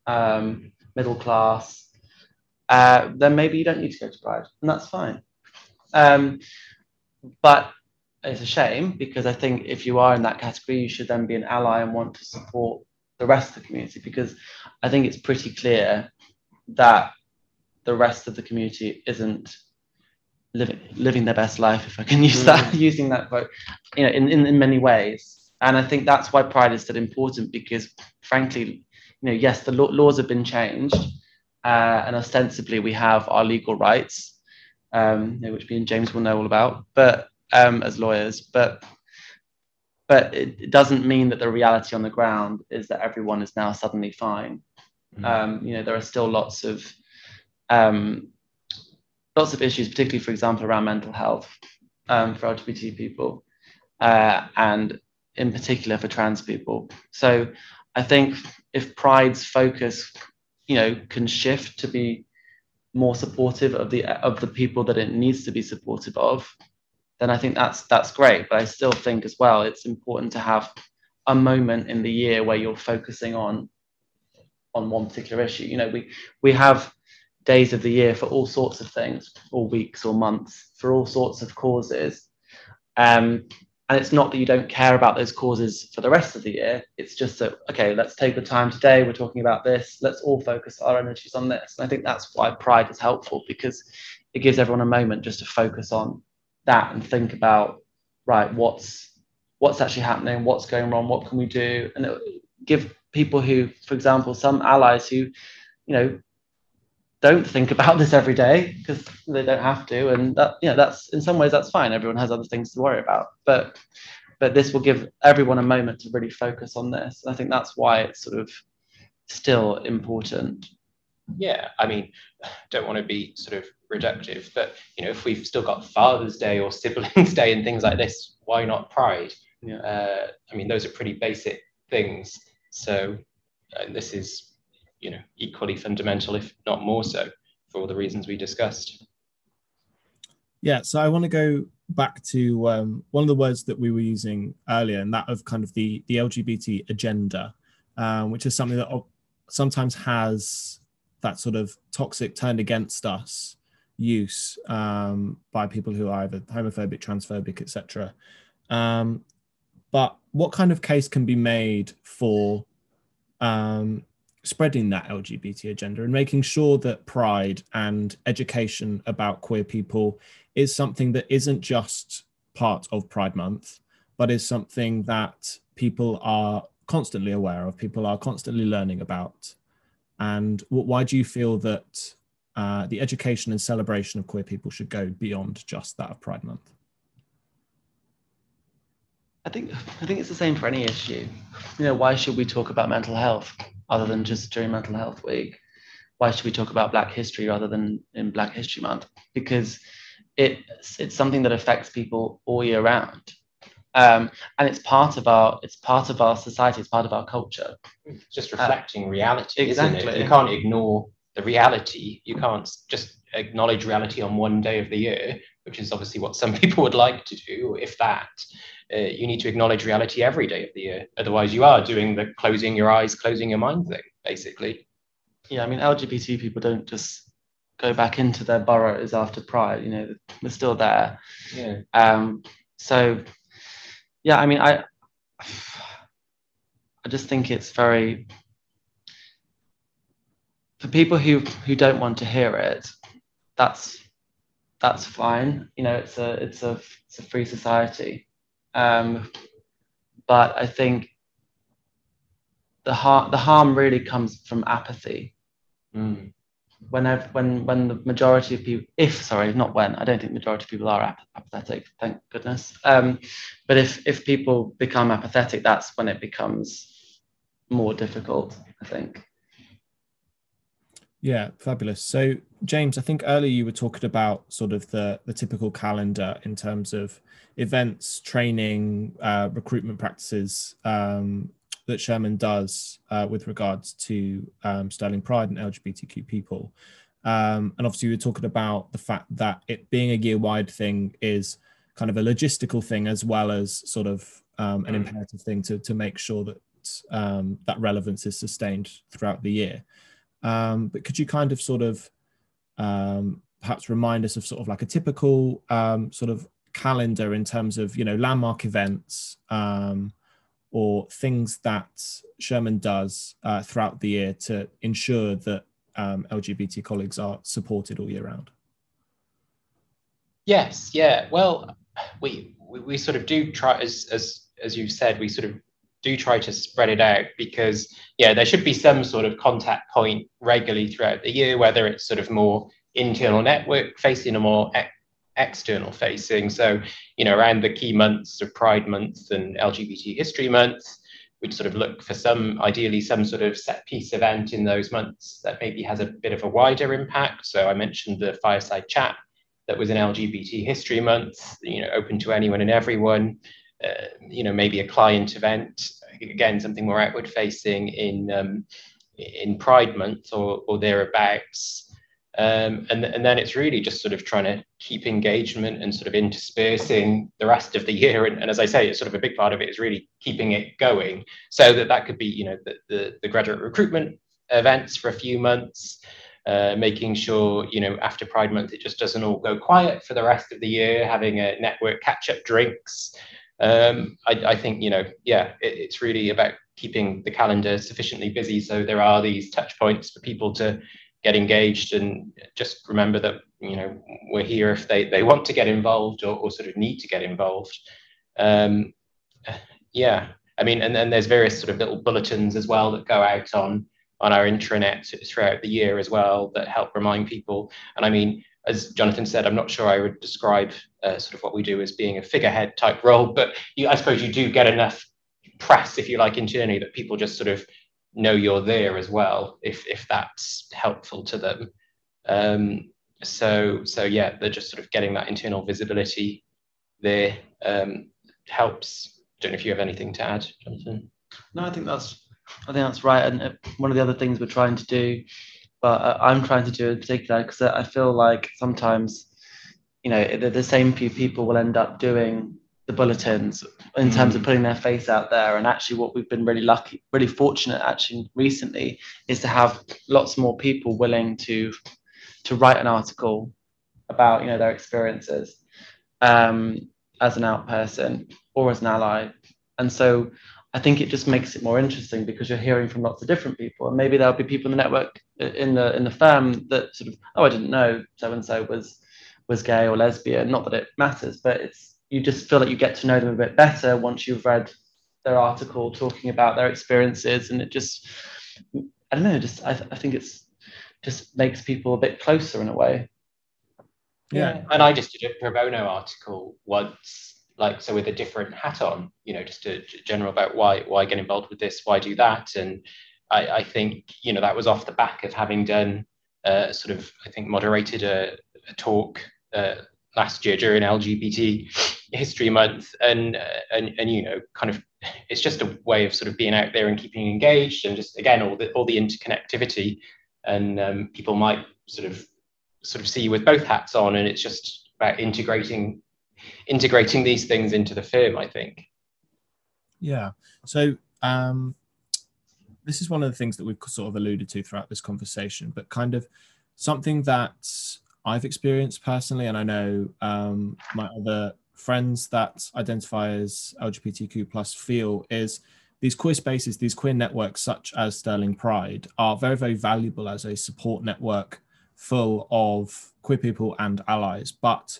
um, middle class, uh, then maybe you don't need to go to Pride, and that's fine. Um, but it's a shame because I think if you are in that category, you should then be an ally and want to support the rest of the community because I think it's pretty clear that the rest of the community isn't living living their best life, if I can [laughs] use that, mm. using that quote, you know, in, in, in many ways. And I think that's why pride is still important because, frankly, you know, yes, the laws have been changed, uh, and ostensibly we have our legal rights, um, which me and James will know all about, but um, as lawyers, but but it, it, doesn't mean that the reality on the ground is that everyone is now suddenly fine. Mm. Um, you know, there are still lots of um, lots of issues, particularly, for example, around mental health um, for LGBT people, uh, and in particular for trans people. So I think if Pride's focus, you know, can shift to be more supportive of the of the people that it needs to be supportive of, then I think that's that's great. But I still think as well it's important to have a moment in the year where you're focusing on on one particular issue. You know, we we have days of the year for all sorts of things, or weeks or months for all sorts of causes. Um, and it's not that you don't care about those causes for the rest of the year. It's just that, okay, let's take the time today. We're talking about this. Let's all focus our energies on this. And I think that's why Pride is helpful because it gives everyone a moment just to focus on that and think about, right, what's what's actually happening, what's going wrong, what can we do, and give people who, for example, some allies who, you know, don't think about [laughs] this every day because they don't have to and that yeah that's in some ways that's fine everyone has other things to worry about but but this will give everyone a moment to really focus on this i think that's why it's sort of still important yeah i mean don't want to be sort of reductive but you know if we've still got father's day or siblings [laughs] day and things like this why not pride yeah. uh, i mean those are pretty basic things so uh, this is you know equally fundamental, if not more so, for all the reasons we discussed. Yeah, so I want to go back to um, one of the words that we were using earlier, and that of kind of the the LGBT agenda, um, which is something that sometimes has that sort of toxic turned against us use um, by people who are either homophobic, transphobic, etc. Um, but what kind of case can be made for um, spreading that LGBT agenda and making sure that pride and education about queer people is something that isn't just part of Pride Month, but is something that people are constantly aware of, people are constantly learning about. And why do you feel that uh, the education and celebration of queer people should go beyond just that of Pride Month? I think I think it's the same for any issue. You know, why should we talk about mental health? other than just during Mental Health Week? Why should we talk about Black History rather than in Black History Month? Because it's it's something that affects people all year round, um, and it's part of our it's part of our society. It's part of our culture. It's just reflecting uh, reality, exactly. You can't ignore the reality. You can't just acknowledge reality on one day of the year, which is obviously what some [laughs] people would like to do, if that uh, you need to acknowledge reality every day of the year. Otherwise, you are doing the closing your eyes, closing your mind thing, basically. Yeah, I mean, LGBT people don't just go back into their boroughs after Pride. You know, they're still there. Yeah. Um. So, yeah, I mean, I, I just think it's very for people who who don't want to hear it. That's that's fine. You know, it's a it's a it's a free society. Um, but I think the harm the harm really comes from apathy. Mm. When when when the majority of people, if sorry, not when, I don't think majority of people are ap- apathetic. Thank goodness. Um, but if if people become apathetic, that's when it becomes more difficult. I think. Yeah, fabulous. So, James, I think earlier you were talking about sort of the the typical calendar in terms of events, training, uh, recruitment practices um, that Shearman does uh, with regards to um, Sterling Pride and LGBTQ people. Um, and obviously, we were talking about the fact that it being a year wide thing is kind of a logistical thing as well as sort of um, an mm. imperative thing to, to make sure that um, that relevance is sustained throughout the year. Um, but could you kind of sort of um, perhaps remind us of sort of like a typical um, sort of calendar in terms of you know landmark events um, or things that Shearman does uh, throughout the year to ensure that um, LGBT colleagues are supported all year round? Yes, yeah. Well, we we, we sort of do try as as as you've said, we sort of do try to spread it out because yeah there should be some sort of contact point regularly throughout the year whether it's sort of more internal network facing or more ex- external facing. So you know around the key months of pride month and lgbt history month we'd sort of look for some ideally some sort of set piece event in those months that maybe has a bit of a wider impact. So i mentioned the fireside chat that was in lgbt history month you know open to anyone and everyone uh, you know, maybe a client event, again, something more outward facing in um, in Pride Month or, or thereabouts. Um, and, and then it's really just sort of trying to keep engagement and sort of interspersing the rest of the year. And, and, as I say, it's sort of a big part of it is really keeping it going so that that could be, you know, the, the, the graduate recruitment events for a few months, uh, making sure, you know, after Pride Month, it just doesn't all go quiet for the rest of the year, having a network catch up drinks, um, I, I, think you know, yeah, it, it's really about keeping the calendar sufficiently busy so there are these touch points for people to get engaged and just remember that you know we're here if they they want to get involved or, or sort of need to get involved. Um, yeah, I mean, and then there's various sort of little bulletins as well that go out on on our intranet throughout the year as well that help remind people. And I mean, as Jonathan said, I'm not sure I would describe uh, sort of what we do as being a figurehead type role, but you, I suppose you do get enough press, if you like, internally that people just sort of know you're there as well, if if that's helpful to them. Um, so so yeah, they're just sort of getting that internal visibility there um, helps. Don't know if you have anything to add, Jonathan. No, I think that's I think that's right. And uh, one of the other things we're trying to do but I'm trying to do it in particular because I feel like sometimes, you know, the, the, same few people will end up doing the bulletins in mm. terms of putting their face out there. And actually, what we've been really lucky, really fortunate actually recently is to have lots more people willing to to write an article about you know their experiences um, as an out person or as an ally. And so I think it just makes it more interesting because you're hearing from lots of different people, and maybe there'll be people in the network uh, in the in the firm that sort of oh I didn't know so and so was was gay or lesbian. Not that it matters, but it's you just feel like you get to know them a bit better once you've read their article talking about their experiences, and it just I don't know, just I, I think it's just makes people a bit closer in a way. Yeah. yeah, and I just did a pro bono article once like so with a different hat on you know just a general about why why get involved with this why do that and i, I think you know that was off the back of having done uh, sort of i think moderated a, a talk uh, last year during lgbt history month and, uh, and and you know kind of it's just a way of sort of being out there and keeping engaged and just again all the all the interconnectivity and um, people might sort of sort of see you with both hats on and it's just about integrating integrating these things into the firm, I think. Yeah. So um, this is one of the things that we've sort of alluded to throughout this conversation, but kind of something that I've experienced personally, and I know um, my other friends that identify as LGBTQ plus feel is these queer spaces, these queer networks, such as Sterling Pride, are very, very valuable as a support network full of queer people and allies. But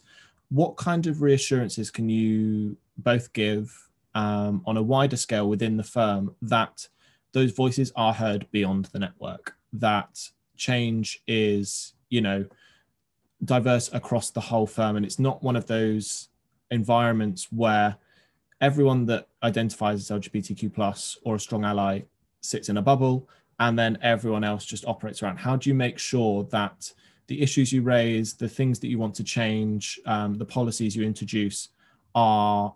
what kind of reassurances can you both give um, on a wider scale within the firm that those voices are heard beyond the network that change is you know diverse across the whole firm and it's not one of those environments where everyone that identifies as lgbtq plus or a strong ally sits in a bubble and then everyone else just operates around? How do you make sure that the issues you raise, the things that you want to change, um, the policies you introduce are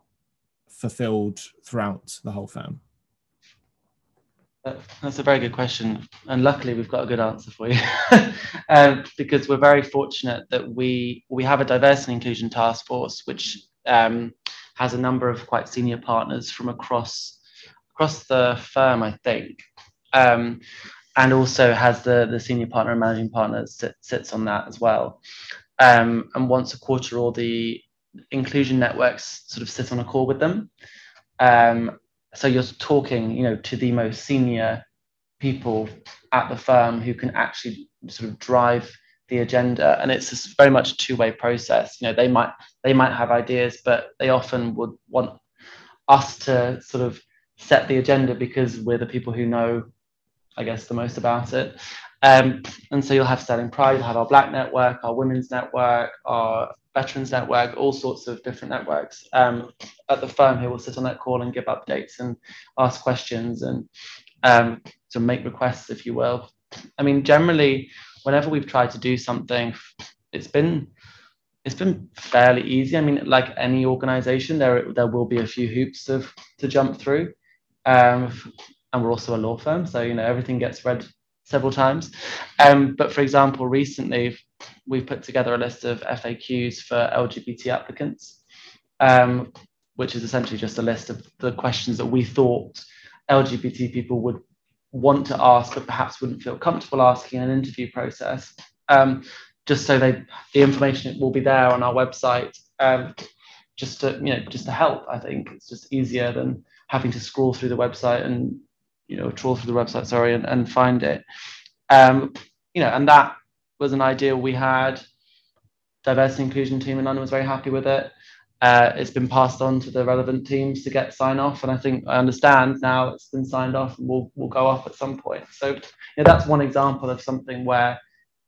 fulfilled throughout the whole firm? That's a very good question. And luckily, we've got a good answer for you [laughs] um, because we're very fortunate that we, we have a diversity and inclusion task force, which um, has a number of quite senior partners from across, across the firm, I think. Um, and also has the, the senior partner and managing partner sit, sits on that as well. Um, and once a quarter, all the inclusion networks sort of sit on a call with them. Um, so you're talking, you know, to the most senior people at the firm who can actually sort of drive the agenda, and it's very much a two-way process. You know, they might they might have ideas, but they often would want us to sort of set the agenda because we're the people who know, I guess, the most about it. Um, and so you'll have Sterling Pride, you'll have our Black network, our Women's network, our Veterans Network, all sorts of different networks um, at the firm who will sit on that call and give updates and ask questions and um, to make requests, if you will. I mean, generally, whenever we've tried to do something, it's been it's been fairly easy. I mean, like any organization, there there will be a few hoops of to jump through, um, and we're also a law firm, so you know everything gets read several times. Um, but for example, recently we've put together a list of FAQs for LGBT applicants, um, which is essentially just a list of the questions that we thought LGBT people would want to ask, but perhaps wouldn't feel comfortable asking in an interview process. Um, just so they, the information will be there on our website, um, just to you know, just to help. I think it's just easier than having to scroll through the website and you know trawl through the website, sorry, and, and find it. Um, you know, and that was an idea we had. Diversity inclusion team in London was very happy with it. Uh, it's been passed on to the relevant teams to get sign off, and I think I understand now it's been signed off and will will go off at some point. So that's one example of something where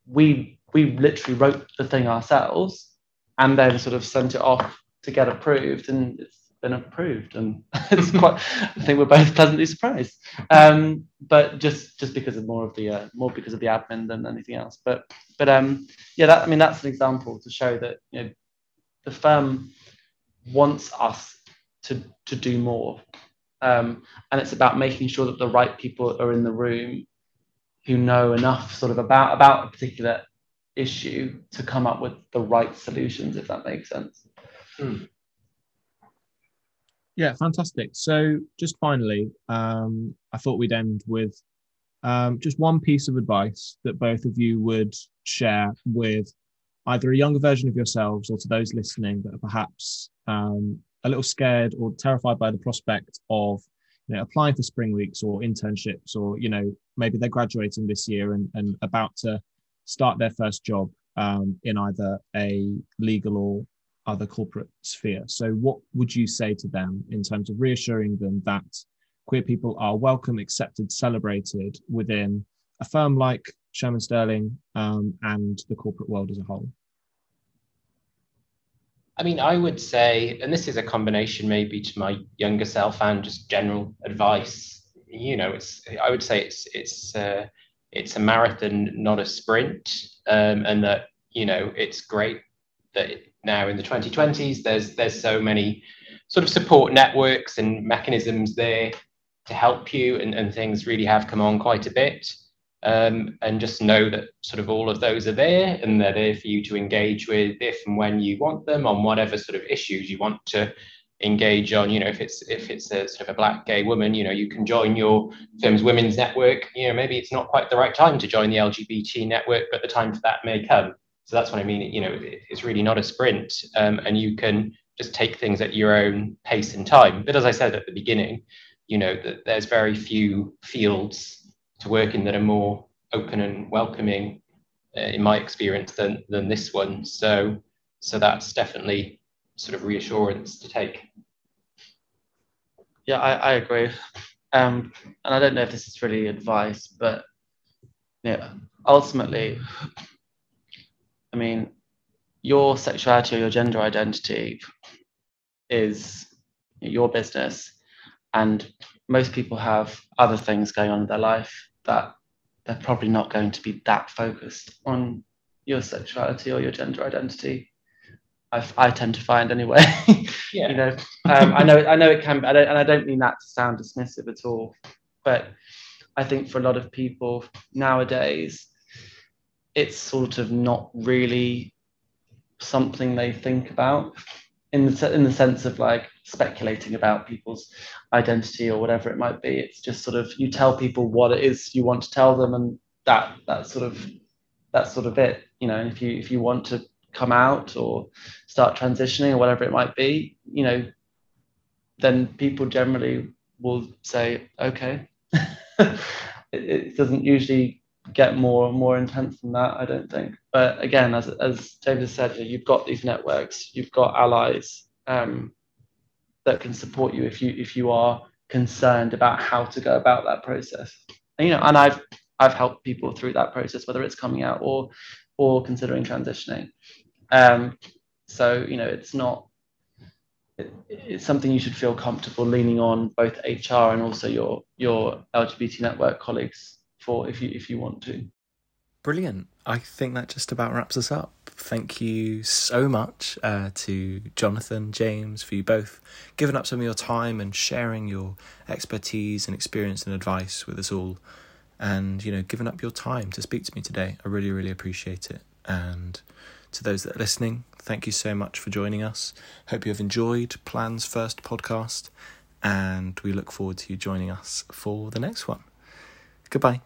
we we literally wrote the thing ourselves and then sort of sent it off to get approved, and it's been approved, and [laughs] it's quite. I think we're both pleasantly surprised. Um, but just just because of more of the uh, more because of the admin than anything else. But but um, yeah, that I mean that's an example to show that you know the firm wants us to to do more, um, and it's about making sure that the right people are in the room who know enough sort of about about a particular issue to come up with the right solutions if that makes sense hmm. Yeah, fantastic. So, just finally, um, I thought we'd end with um, just one piece of advice that both of you would share with either a younger version of yourselves or to those listening that are perhaps um, a little scared or terrified by the prospect of you know, applying for spring weeks or internships, or you know maybe they're graduating this year and, and about to start their first job um, in either a legal or other corporate sphere. So, what would you say to them in terms of reassuring them that queer people are welcome, accepted, celebrated within a firm like Shearman Sterling um, and the corporate world as a whole? I mean, I would say, and this is a combination maybe to my younger self and just general advice. You know, it's I would say it's it's uh, it's a marathon, not a sprint, um, and that you know it's great that now in the 2020s. There's there's so many sort of support networks and mechanisms there to help you, and, and things really have come on quite a bit. Um, and just know that sort of all of those are there and they're there for you to engage with if and when you want them on whatever sort of issues you want to engage on you know if it's if it's a sort of a black gay woman you know you can join your firm's women's network you know maybe it's not quite the right time to join the lgbt network but the time for that may come so that's what I mean. You know, it's really not a sprint, um, and you can just take things at your own pace and time. But as I said at the beginning, you know, that there's very few fields to work in that are more open and welcoming, uh, in my experience, than than this one. So, so that's definitely sort of reassurance to take. Yeah, I, I agree. Um, and I don't know if this is really advice, but yeah, ultimately, I mean, your sexuality or your gender identity is your business, and most people have other things going on in their life that they're probably not going to be that focused on your sexuality or your gender identity. I, I tend to find anyway. [laughs] Yeah. you know, um, I know I know it can, I don't, and I don't mean that to sound dismissive at all, but I think for a lot of people nowadays, it's sort of not really something they think about in the in the sense of like speculating about people's identity or whatever it might be. It's just sort of you tell people what it is you want to tell them, and that that sort of that's sort of it. You know, if you if you want to come out or start transitioning or whatever it might be, you know, then people generally will say, okay. [laughs] it doesn't usually get more more intense than that, I don't think. But again, as as James said, you've got these networks, you've got allies um, that can support you if you if you are concerned about how to go about that process. And, you know, and I've I've helped people through that process, whether it's coming out or or considering transitioning. Um, so you know, it's not. It, it's something you should feel comfortable leaning on both HR and also your your LGBT network colleagues for if you if you want to. Brilliant. I think that just about wraps us up. Thank you so much uh, to Jonathan, James, for you both giving up some of your time and sharing your expertise and experience and advice with us all. And, you know, giving up your time to speak to me today. I really, really appreciate it. And to those that are listening, thank you so much for joining us. Hope you have enjoyed Plan's first podcast. And we look forward to you joining us for the next one. Goodbye.